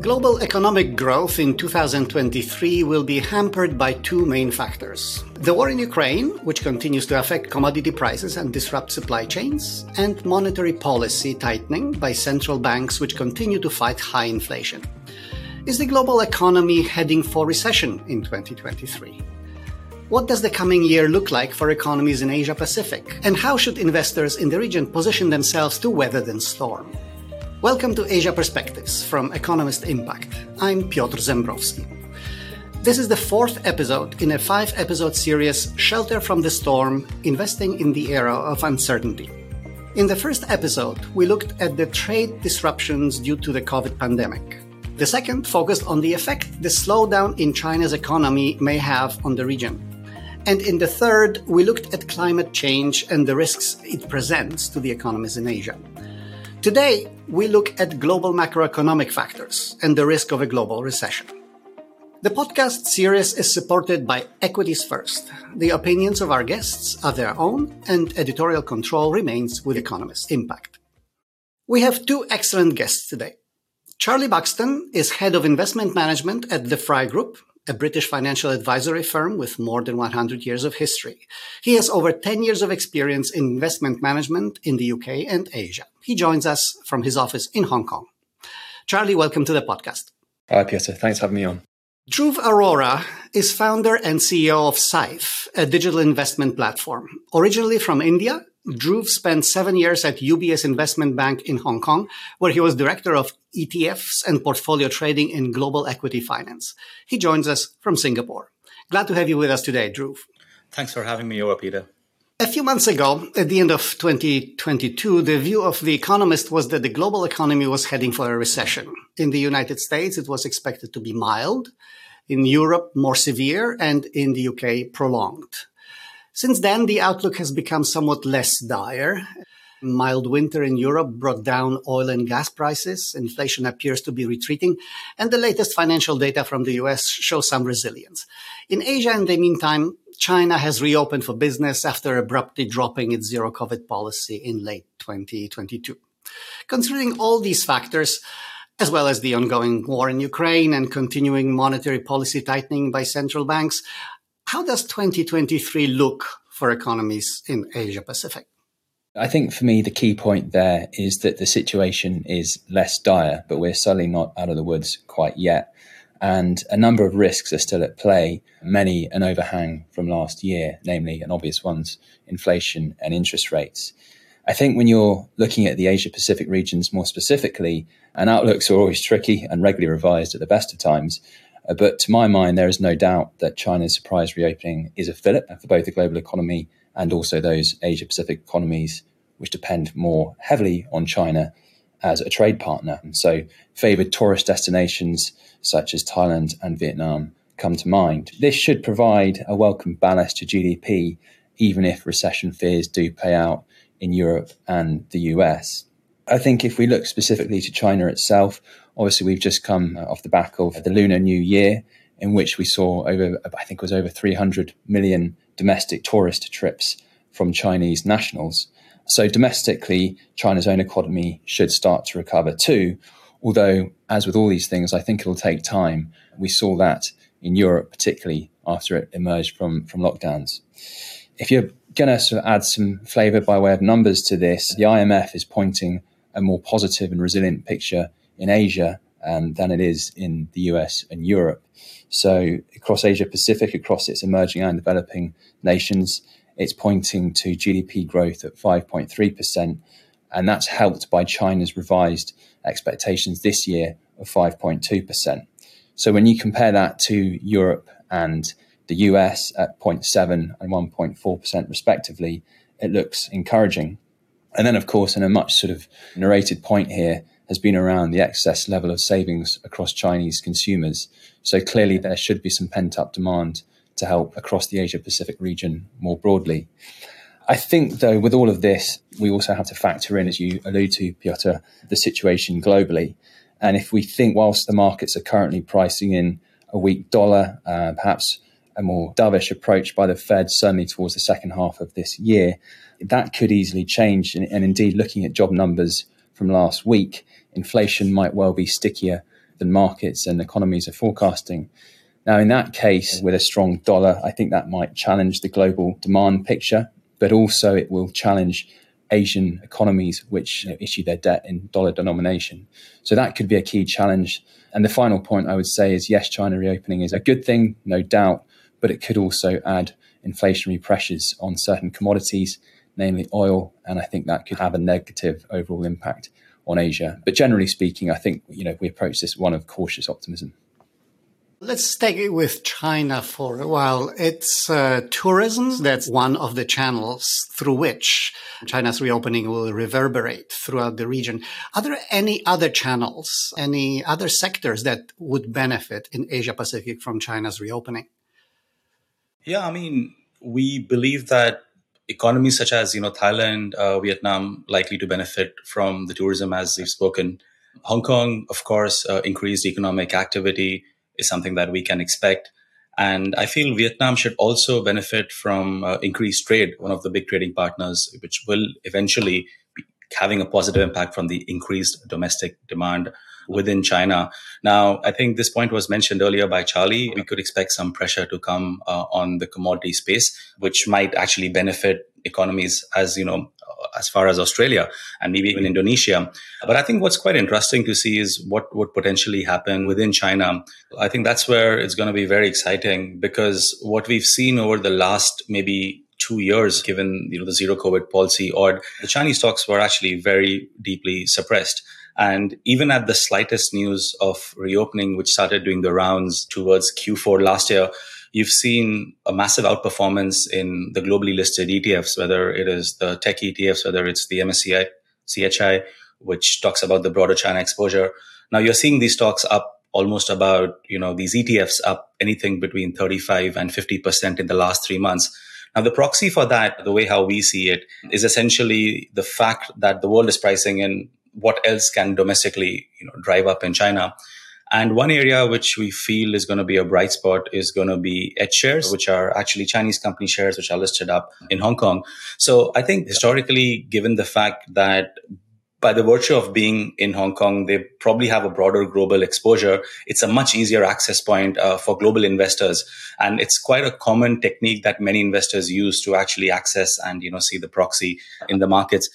Global economic growth in 2023 will be hampered by two main factors. The war in Ukraine, which continues to affect commodity prices and disrupt supply chains, and monetary policy tightening by central banks, which continue to fight high inflation. Is the global economy heading for recession in 2023? What does the coming year look like for economies in Asia Pacific? And how should investors in the region position themselves to weather the storm? Welcome to Asia Perspectives from Economist Impact. I'm Piotr Zembrowski. This is the fourth episode in a five episode series, Shelter from the Storm Investing in the Era of Uncertainty. In the first episode, we looked at the trade disruptions due to the COVID pandemic. The second focused on the effect the slowdown in China's economy may have on the region. And in the third, we looked at climate change and the risks it presents to the economies in Asia. Today, we look at global macroeconomic factors and the risk of a global recession. The podcast series is supported by Equities First. The opinions of our guests are their own, and editorial control remains with Economist Impact. We have two excellent guests today. Charlie Buxton is head of investment management at the Fry Group, a British financial advisory firm with more than 100 years of history. He has over 10 years of experience in investment management in the UK and Asia. He joins us from his office in Hong Kong. Charlie, welcome to the podcast. Hi, Peter. Thanks for having me on. Dhruv Arora is founder and CEO of Syfe, a digital investment platform. Originally from India, Dhruv spent seven years at UBS Investment Bank in Hong Kong, where he was director of ETFs and portfolio trading in global equity finance. He joins us from Singapore. Glad to have you with us today, Dhruv. Thanks for having me over, Peter. A few months ago, at the end of 2022, the view of The Economist was that the global economy was heading for a recession. In the United States, it was expected to be mild. In Europe, more severe, and in the UK, prolonged. Since then, the outlook has become somewhat less dire. Mild winter in Europe brought down oil and gas prices. Inflation appears to be retreating, and the latest financial data from the US shows some resilience. In Asia, in the meantime, China has reopened for business after abruptly dropping its zero COVID policy in late 2022. Considering all these factors, as well as the ongoing war in Ukraine and continuing monetary policy tightening by central banks, how does 2023 look for economies in Asia Pacific? I think for me, the key point there is that the situation is less dire, but we're certainly not out of the woods quite yet. And a number of risks are still at play, many an overhang from last year, namely, and obvious ones, inflation and interest rates. I think when you're looking at the Asia Pacific regions more specifically, and outlooks are always tricky and regularly revised at the best of times, Uh, but to my mind, there is no doubt that China's surprise reopening is a fillip for both the global economy and also those Asia Pacific economies which depend more heavily on China as a trade partner. And so, favored tourist destinations such as Thailand and Vietnam come to mind. This should provide a welcome ballast to GDP, even if recession fears do play out in Europe and the US. I think if we look specifically to China itself, obviously we've just come uh, off the back of the Lunar New Year, in which we saw over, I think it was over 300 million domestic tourist trips from Chinese nationals. So domestically, China's own economy should start to recover too. Although, as with all these things, I think it'll take time. We saw that in Europe, particularly after it emerged from, from lockdowns. If you're going to sort of add some flavor by way of numbers to this, the IMF is pointing a more positive and resilient picture in Asia um, than it is in the US and Europe. So, across Asia Pacific, across its emerging and developing nations, it's pointing to GDP growth at 5.3%. And that's helped by China's revised expectations this year of 5.2%. So when you compare that to Europe and the US at 0.7 and 1.4% respectively, it looks encouraging. And then, of course, in a much sort of narrated point here, has been around the excess level of savings across Chinese consumers. So clearly, there should be some pent up demand to help across the Asia Pacific region more broadly. I think, though, with all of this, we also have to factor in, as you allude to, Piotr, the situation globally. And if we think, whilst the markets are currently pricing in a weak dollar, uh, perhaps a more dovish approach by the Fed, certainly towards the second half of this year, that could easily change. And, and indeed, looking at job numbers from last week, inflation might well be stickier than markets and economies are forecasting. Now, in that case, with a strong dollar, I think that might challenge the global demand picture, but also it will challenge Asian economies which you know, issue their debt in dollar denomination. So that could be a key challenge. And the final point I would say is yes, China reopening is a good thing, no doubt, but it could also add inflationary pressures on certain commodities, namely oil, and I think that could have a negative overall impact on Asia. But generally speaking, I think you know we approach this one of cautious optimism. Let's stay with China for a while. It's uh, tourism that's one of the channels through which China's reopening will reverberate throughout the region. Are there any other channels, any other sectors that would benefit in Asia Pacific from China's reopening? Yeah, I mean, we believe that economies such as you know Thailand, uh, Vietnam, likely to benefit from the tourism as we've spoken. Hong Kong, of course, uh, increased economic activity is something that we can expect. And I feel Vietnam should also benefit from uh, increased trade, one of the big trading partners, which will eventually be having a positive impact from the increased domestic demand within China. Now, I think this point was mentioned earlier by Charlie. We could expect some pressure to come uh, on the commodity space, which might actually benefit economies as, you know, as far as Australia and maybe even Indonesia. But I think what's quite interesting to see is what would potentially happen within China. I think that's where it's going to be very exciting because what we've seen over the last maybe two years, given you know the zero COVID policy, or the Chinese stocks were actually very deeply suppressed. And even at the slightest news of reopening, which started doing the rounds towards Q4 last year, you've seen a massive outperformance in the globally listed ETFs, whether it is the tech ETFs, whether it's the MSCI, CHI, which talks about the broader China exposure. Now you're seeing these stocks up almost about, you know, these ETFs up anything between 35 and 50% in the last three months. Now, the proxy for that, the way how we see it, is essentially the fact that the world is pricing in what else can domestically, you know, drive up in China. And one area which we feel is going to be a bright spot is going to be H shares, which are actually Chinese company shares, which are listed up in Hong Kong. So I think historically, given the fact that by the virtue of being in Hong Kong, they probably have a broader global exposure. It's a much easier access point uh, for global investors, and it's quite a common technique that many investors use to actually access and you know see the proxy in the markets.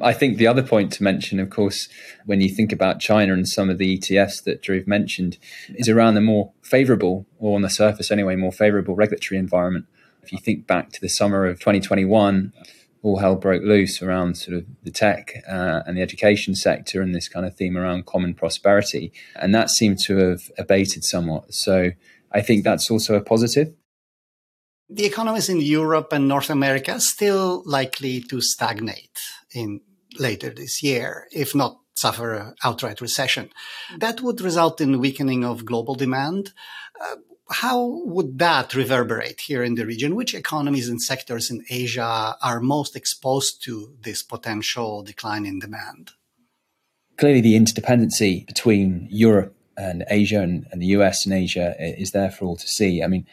I think the other point to mention, of course, when you think about China and some of the ETFs that Dhruv mentioned, is around the more favorable, or on the surface anyway, more favorable regulatory environment. If you think back to the summer of 2021, all hell broke loose around sort of the tech uh, and the education sector and this kind of theme around common prosperity. And that seemed to have abated somewhat. So I think that's also a positive. The economies in Europe and North America are still likely to stagnate in later this year, if not suffer an outright recession. That would result in weakening of global demand. Uh, how would that reverberate here in the region? Which economies and sectors in Asia are most exposed to this potential decline in demand? Clearly, the interdependency between Europe and Asia and, and the US and Asia is there for all to see. I mean,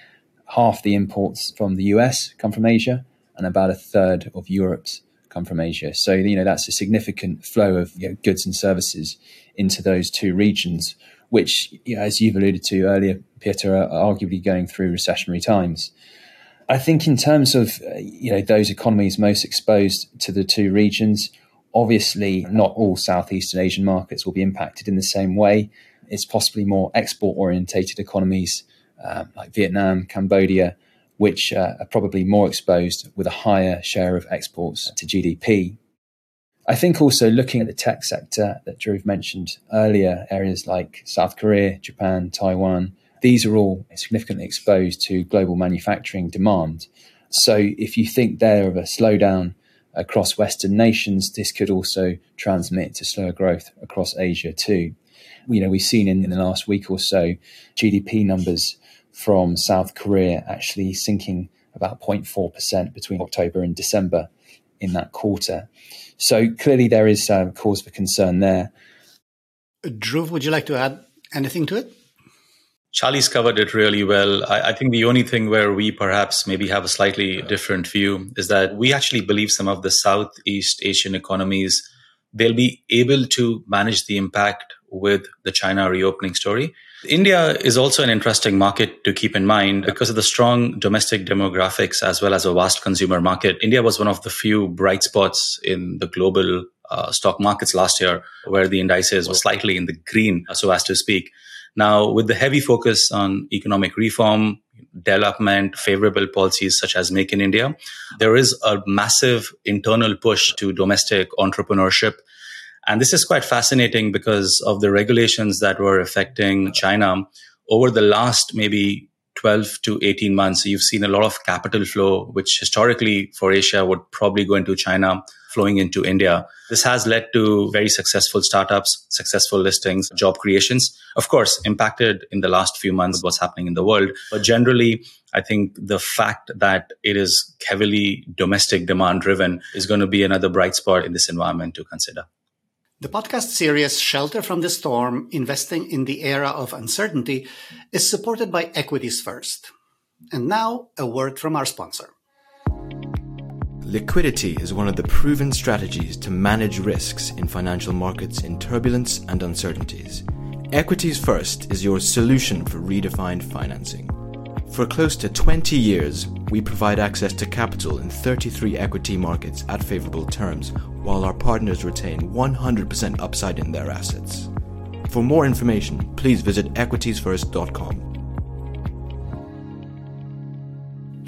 half the imports from the US come from Asia, and about a third of Europe's come from Asia. So, you know, that's a significant flow of you know, goods and services into those two regions, which, you know, as you've alluded to earlier, Peter, are arguably going through recessionary times. I think in terms of, uh, you know, those economies most exposed to the two regions, obviously not all Southeastern Asian markets will be impacted in the same way. It's possibly more export orientated economies um, like Vietnam, Cambodia, which uh, are probably more exposed with a higher share of exports to GDP. I think also looking at the tech sector that Dhruv mentioned earlier, areas like South Korea, Japan, Taiwan, these are all significantly exposed to global manufacturing demand. So if you think there of a slowdown across Western nations, this could also transmit to slower growth across Asia too. You know, we've seen in, in the last week or so GDP numbers from South Korea actually sinking about 0.4% between October and December in that quarter. So clearly there is uh, cause for concern there. Dhruv, would you like to add anything to it? Charlie's covered it really well. I, I, think the only thing where we perhaps maybe have a slightly different view is that we actually believe some of the Southeast Asian economies they'll be able to manage the impact with the China reopening story. India is also an interesting market to keep in mind because of the strong domestic demographics as well as a vast consumer market. India was one of the few bright spots in the global uh, stock markets last year where the indices were slightly in the green, so as to speak. Now, with the heavy focus on economic reform, development, favorable policies such as Make in India, there is a massive internal push to domestic entrepreneurship. And this is quite fascinating because of the regulations that were affecting China over the last maybe 12 to 18 months. You've seen a lot of capital flow, which historically for Asia would probably go into China flowing into India. This has led to very successful startups, successful listings, job creations. Of course, impacted in the last few months what's happening in the world. But generally, I think the fact that it is heavily domestic demand driven is going to be another bright spot in this environment to consider. The podcast series Shelter from the Storm Investing in the Era of Uncertainty is supported by Equities First. And now, a word from our sponsor. Liquidity is one of the proven strategies to manage risks in financial markets in turbulence and uncertainties. Equities First is your solution for redefined financing. For close to 20 years, we provide access to capital in 33 equity markets at favorable terms, while our partners retain 100% upside in their assets. For more information, please visit equitiesfirst.com.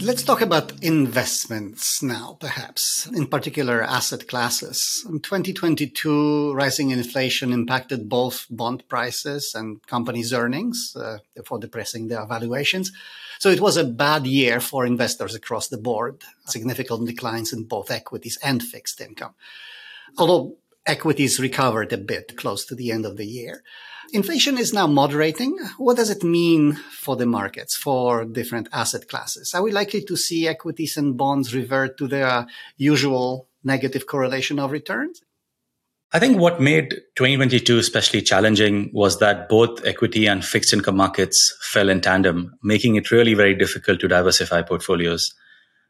Let's talk about investments now, perhaps, in particular asset classes. In 2022, rising inflation impacted both bond prices and companies' earnings, uh, therefore depressing their valuations. So it was a bad year for investors across the board, significant declines in both equities and fixed income. Although equities recovered a bit close to the end of the year. Inflation is now moderating. What does it mean for the markets, for different asset classes? Are we likely to see equities and bonds revert to their usual negative correlation of returns? I think what made 2022 especially challenging was that both equity and fixed income markets fell in tandem, making it really very difficult to diversify portfolios.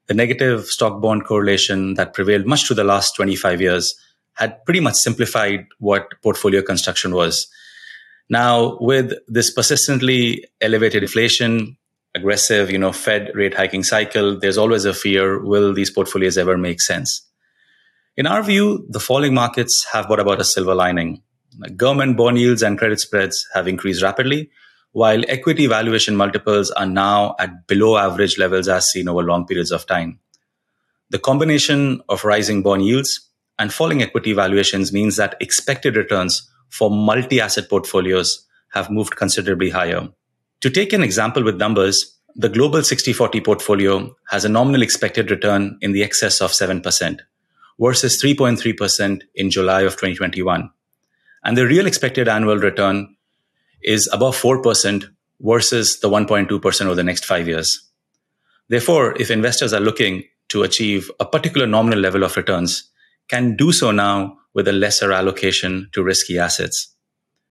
The negative stock bond correlation that prevailed much through the last 25 years had pretty much simplified what portfolio construction was. Now, with this persistently elevated inflation, aggressive, you know, Fed rate hiking cycle, there's always a fear, will these portfolios ever make sense? In our view, the falling markets have brought about a silver lining. Government bond yields and credit spreads have increased rapidly, while equity valuation multiples are now at below average levels as seen over long periods of time. The combination of rising bond yields and falling equity valuations means that expected returns for multi-asset portfolios have moved considerably higher. To take an example with numbers, the global 60-40 portfolio has a nominal expected return in the excess of 7% versus 3.3% in July of 2021. And the real expected annual return is above 4% versus the 1.2% over the next five years. Therefore, if investors are looking to achieve a particular nominal level of returns, can do so now with a lesser allocation to risky assets.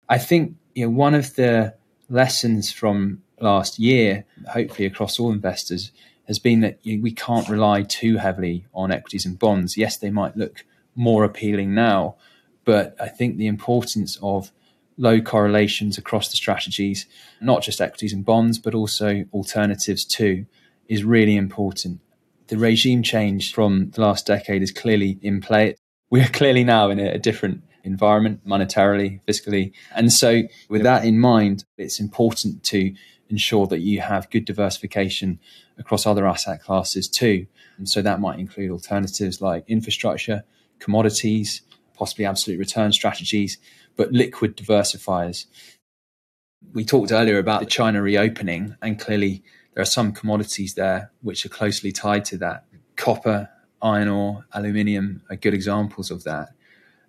I think you know, one of the lessons from last year, hopefully across all investors, has been that you know, we can't rely too heavily on equities and bonds. Yes, they might look more appealing now, but I think the importance of low correlations across the strategies, not just equities and bonds, but also alternatives too, is really important. The regime change from the last decade is clearly in play we are clearly now in a, a different environment, monetarily, fiscally. And so, with that in mind, it's important to ensure that you have good diversification across other asset classes too. And so, that might include alternatives like infrastructure, commodities, possibly absolute return strategies, but liquid diversifiers. We talked earlier about the China reopening, and clearly there are some commodities there which are closely tied to that. Copper, iron ore, aluminium are good examples of that.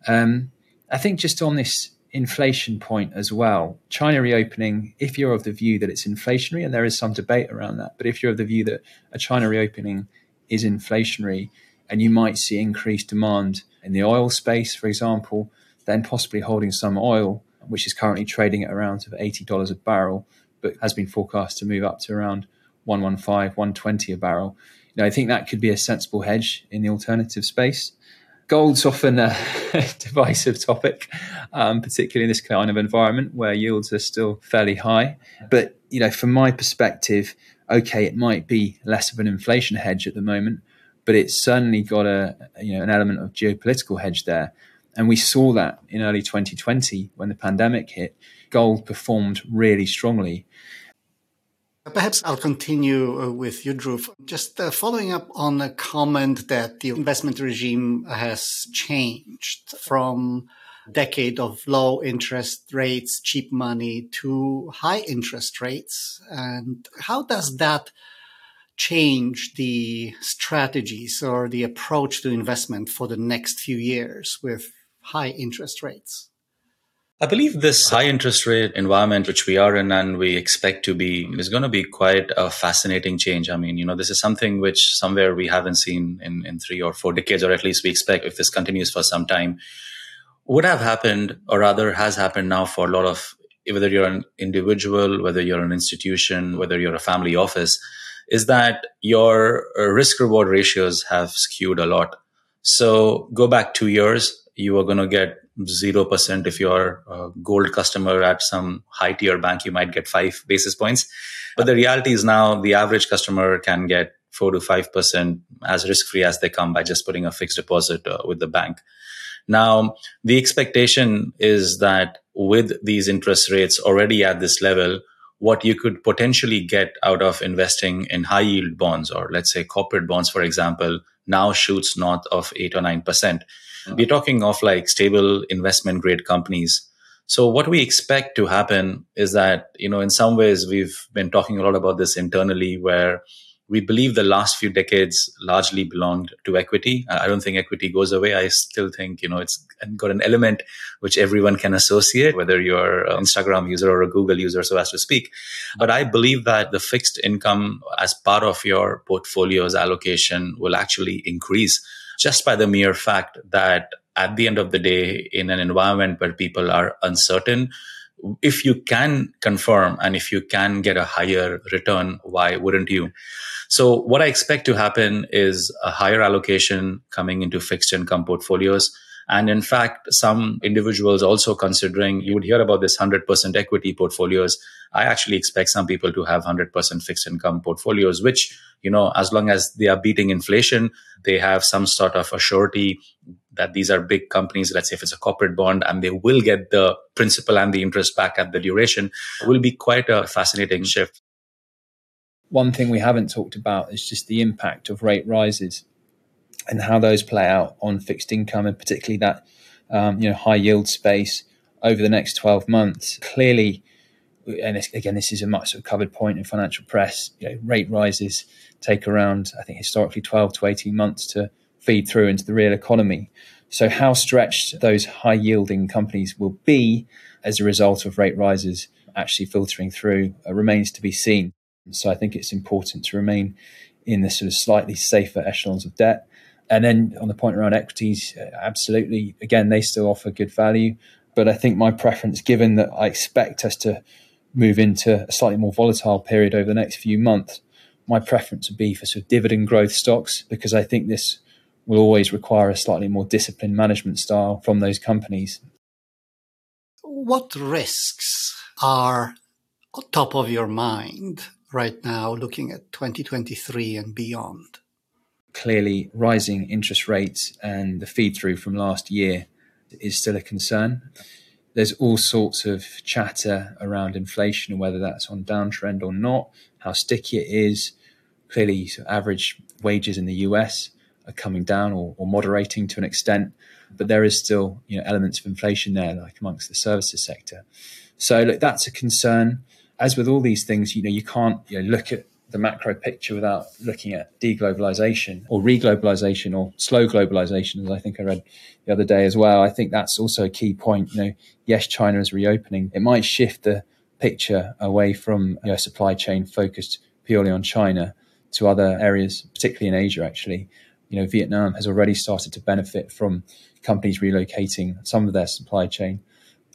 Um, I think just on this inflation point as well, China reopening, if you're of the view that it's inflationary, and there is some debate around that, but if you're of the view that a China reopening is inflationary and you might see increased demand in the oil space, for example, then possibly holding some oil, which is currently trading at around $80 a barrel, but has been forecast to move up to around 115, 120 a barrel. You know, I think that could be a sensible hedge in the alternative space. Gold's often a divisive topic, um, particularly in this kind of environment where yields are still fairly high. But you know, from my perspective, okay, it might be less of an inflation hedge at the moment, but it's certainly got a you know an element of geopolitical hedge there. And we saw that in early 2020 when the pandemic hit. Gold performed really strongly. Perhaps I'll continue uh, with you, Dhruv. Just uh, following up on a comment that the investment regime has changed from decade of low interest rates, cheap money to high interest rates. And how does that change the strategies or the approach to investment for the next few years with high interest rates? I believe this high interest rate environment, which we are in and we expect to be, is going to be quite a fascinating change. I mean, you know, this is something which somewhere we haven't seen in, in three or four decades, or at least we expect if this continues for some time. Would have happened, or rather has happened now for a lot of, whether you're an individual, whether you're an institution, whether you're a family office, is that your risk reward ratios have skewed a lot. So go back two years, you are going to get 0% if you're a gold customer at some high tier bank you might get 5 basis points. But the reality is now the average customer can get 4 to 5% as risk free as they come by just putting a fixed deposit uh, with the bank. Now the expectation is that with these interest rates already at this level what you could potentially get out of investing in high yield bonds or let's say corporate bonds for example now shoots north of 8 or 9% we're talking of like stable investment grade companies. So what we expect to happen is that, you know, in some ways we've been talking a lot about this internally where we believe the last few decades largely belonged to equity. I don't think equity goes away. I still think, you know, it's got an element which everyone can associate, whether you're an Instagram user or a Google user, so as to speak. But I believe that the fixed income as part of your portfolio's allocation will actually increase just by the mere fact that at the end of the day, in an environment where people are uncertain, if you can confirm and if you can get a higher return, why wouldn't you? So what I expect to happen is a higher allocation coming into fixed income portfolios and in fact, some individuals also considering, you would hear about this 100% equity portfolios. I actually expect some people to have 100% fixed income portfolios, which, you know, as long as they are beating inflation, they have some sort of a surety that these are big companies. Let's say if it's a corporate bond and they will get the principal and the interest back at the duration will be quite a fascinating shift. One thing we haven't talked about is just the impact of rate rises and how those play out on fixed income and particularly that um, you know high yield space over the next 12 months. Clearly and again this is a much sort of covered point in financial press you know, rate rises take around i think historically 12 to 18 months to feed through into the real economy. So how stretched those high yielding companies will be as a result of rate rises actually filtering through uh, remains to be seen. So i think it's important to remain in the sort of slightly safer echelons of debt and then on the point around equities, uh, absolutely. Again, they still offer good value. But I think my preference, given that I expect us to move into a slightly more volatile period over the next few months, my preference would be for sort of dividend growth stocks because I think this will always require a slightly more disciplined management style from those companies. What risks are top of your mind right now looking at 2023 and beyond? Clearly rising interest rates and the feed through from last year is still a concern. There's all sorts of chatter around inflation and whether that's on downtrend or not, how sticky it is. Clearly, average wages in the US are coming down or, or moderating to an extent, but there is still you know elements of inflation there, like amongst the services sector. So look, that's a concern. As with all these things, you know, you can't you know, look at the macro picture without looking at deglobalization or reglobalization or slow globalization, as I think I read the other day as well. I think that's also a key point. You know, yes, China is reopening. It might shift the picture away from you know, supply chain focused purely on China to other areas, particularly in Asia. Actually, you know, Vietnam has already started to benefit from companies relocating some of their supply chain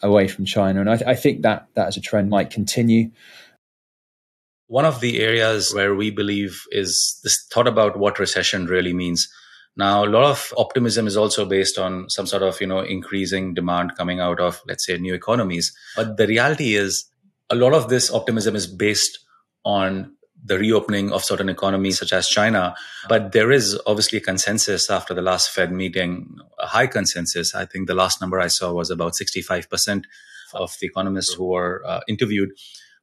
away from China, and I, th- I think that that as a trend might continue. One of the areas where we believe is this thought about what recession really means. Now, a lot of optimism is also based on some sort of, you know, increasing demand coming out of, let's say, new economies. But the reality is a lot of this optimism is based on the reopening of certain economies such as China. But there is obviously a consensus after the last Fed meeting, a high consensus. I think the last number I saw was about 65% of the economists who were uh, interviewed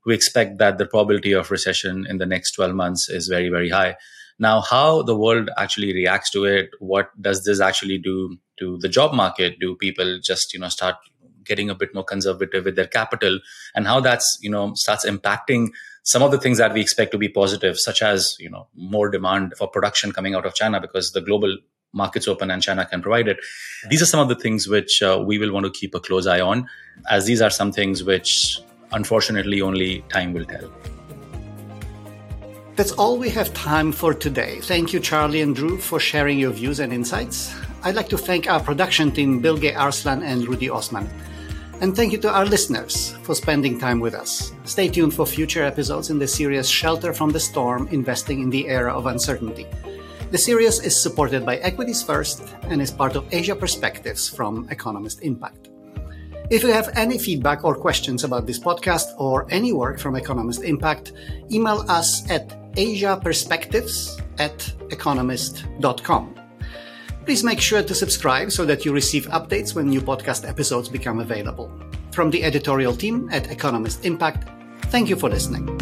who expect that the probability of recession in the next 12 months is very, very high. Now, how the world actually reacts to it, what does this actually do to the job market? Do people just, you know, start getting a bit more conservative with their capital and how that's, you know, starts impacting some of the things that we expect to be positive, such as, you know, more demand for production coming out of China because the global markets open and China can provide it. These are some of the things which uh, we will want to keep a close eye on, as these are some things which unfortunately only time will tell. That's all we have time for today. Thank you, Charlie and Dhruv, for sharing your views and insights. I'd like to thank our production team, Bilge Arslan and Rudy Osman. And thank you to our listeners for spending time with us. Stay tuned for future episodes in the series Shelter from the Storm Investing in the Era of Uncertainty. The series is supported by Equities First and is part of Asia Perspectives from Economist Impact. If you have any feedback or questions about this podcast or any work from Economist Impact, email us at asiaperspectives at economist.com. Please make sure to subscribe so that you receive updates when new podcast episodes become available. From the editorial team at Economist Impact, thank you for listening.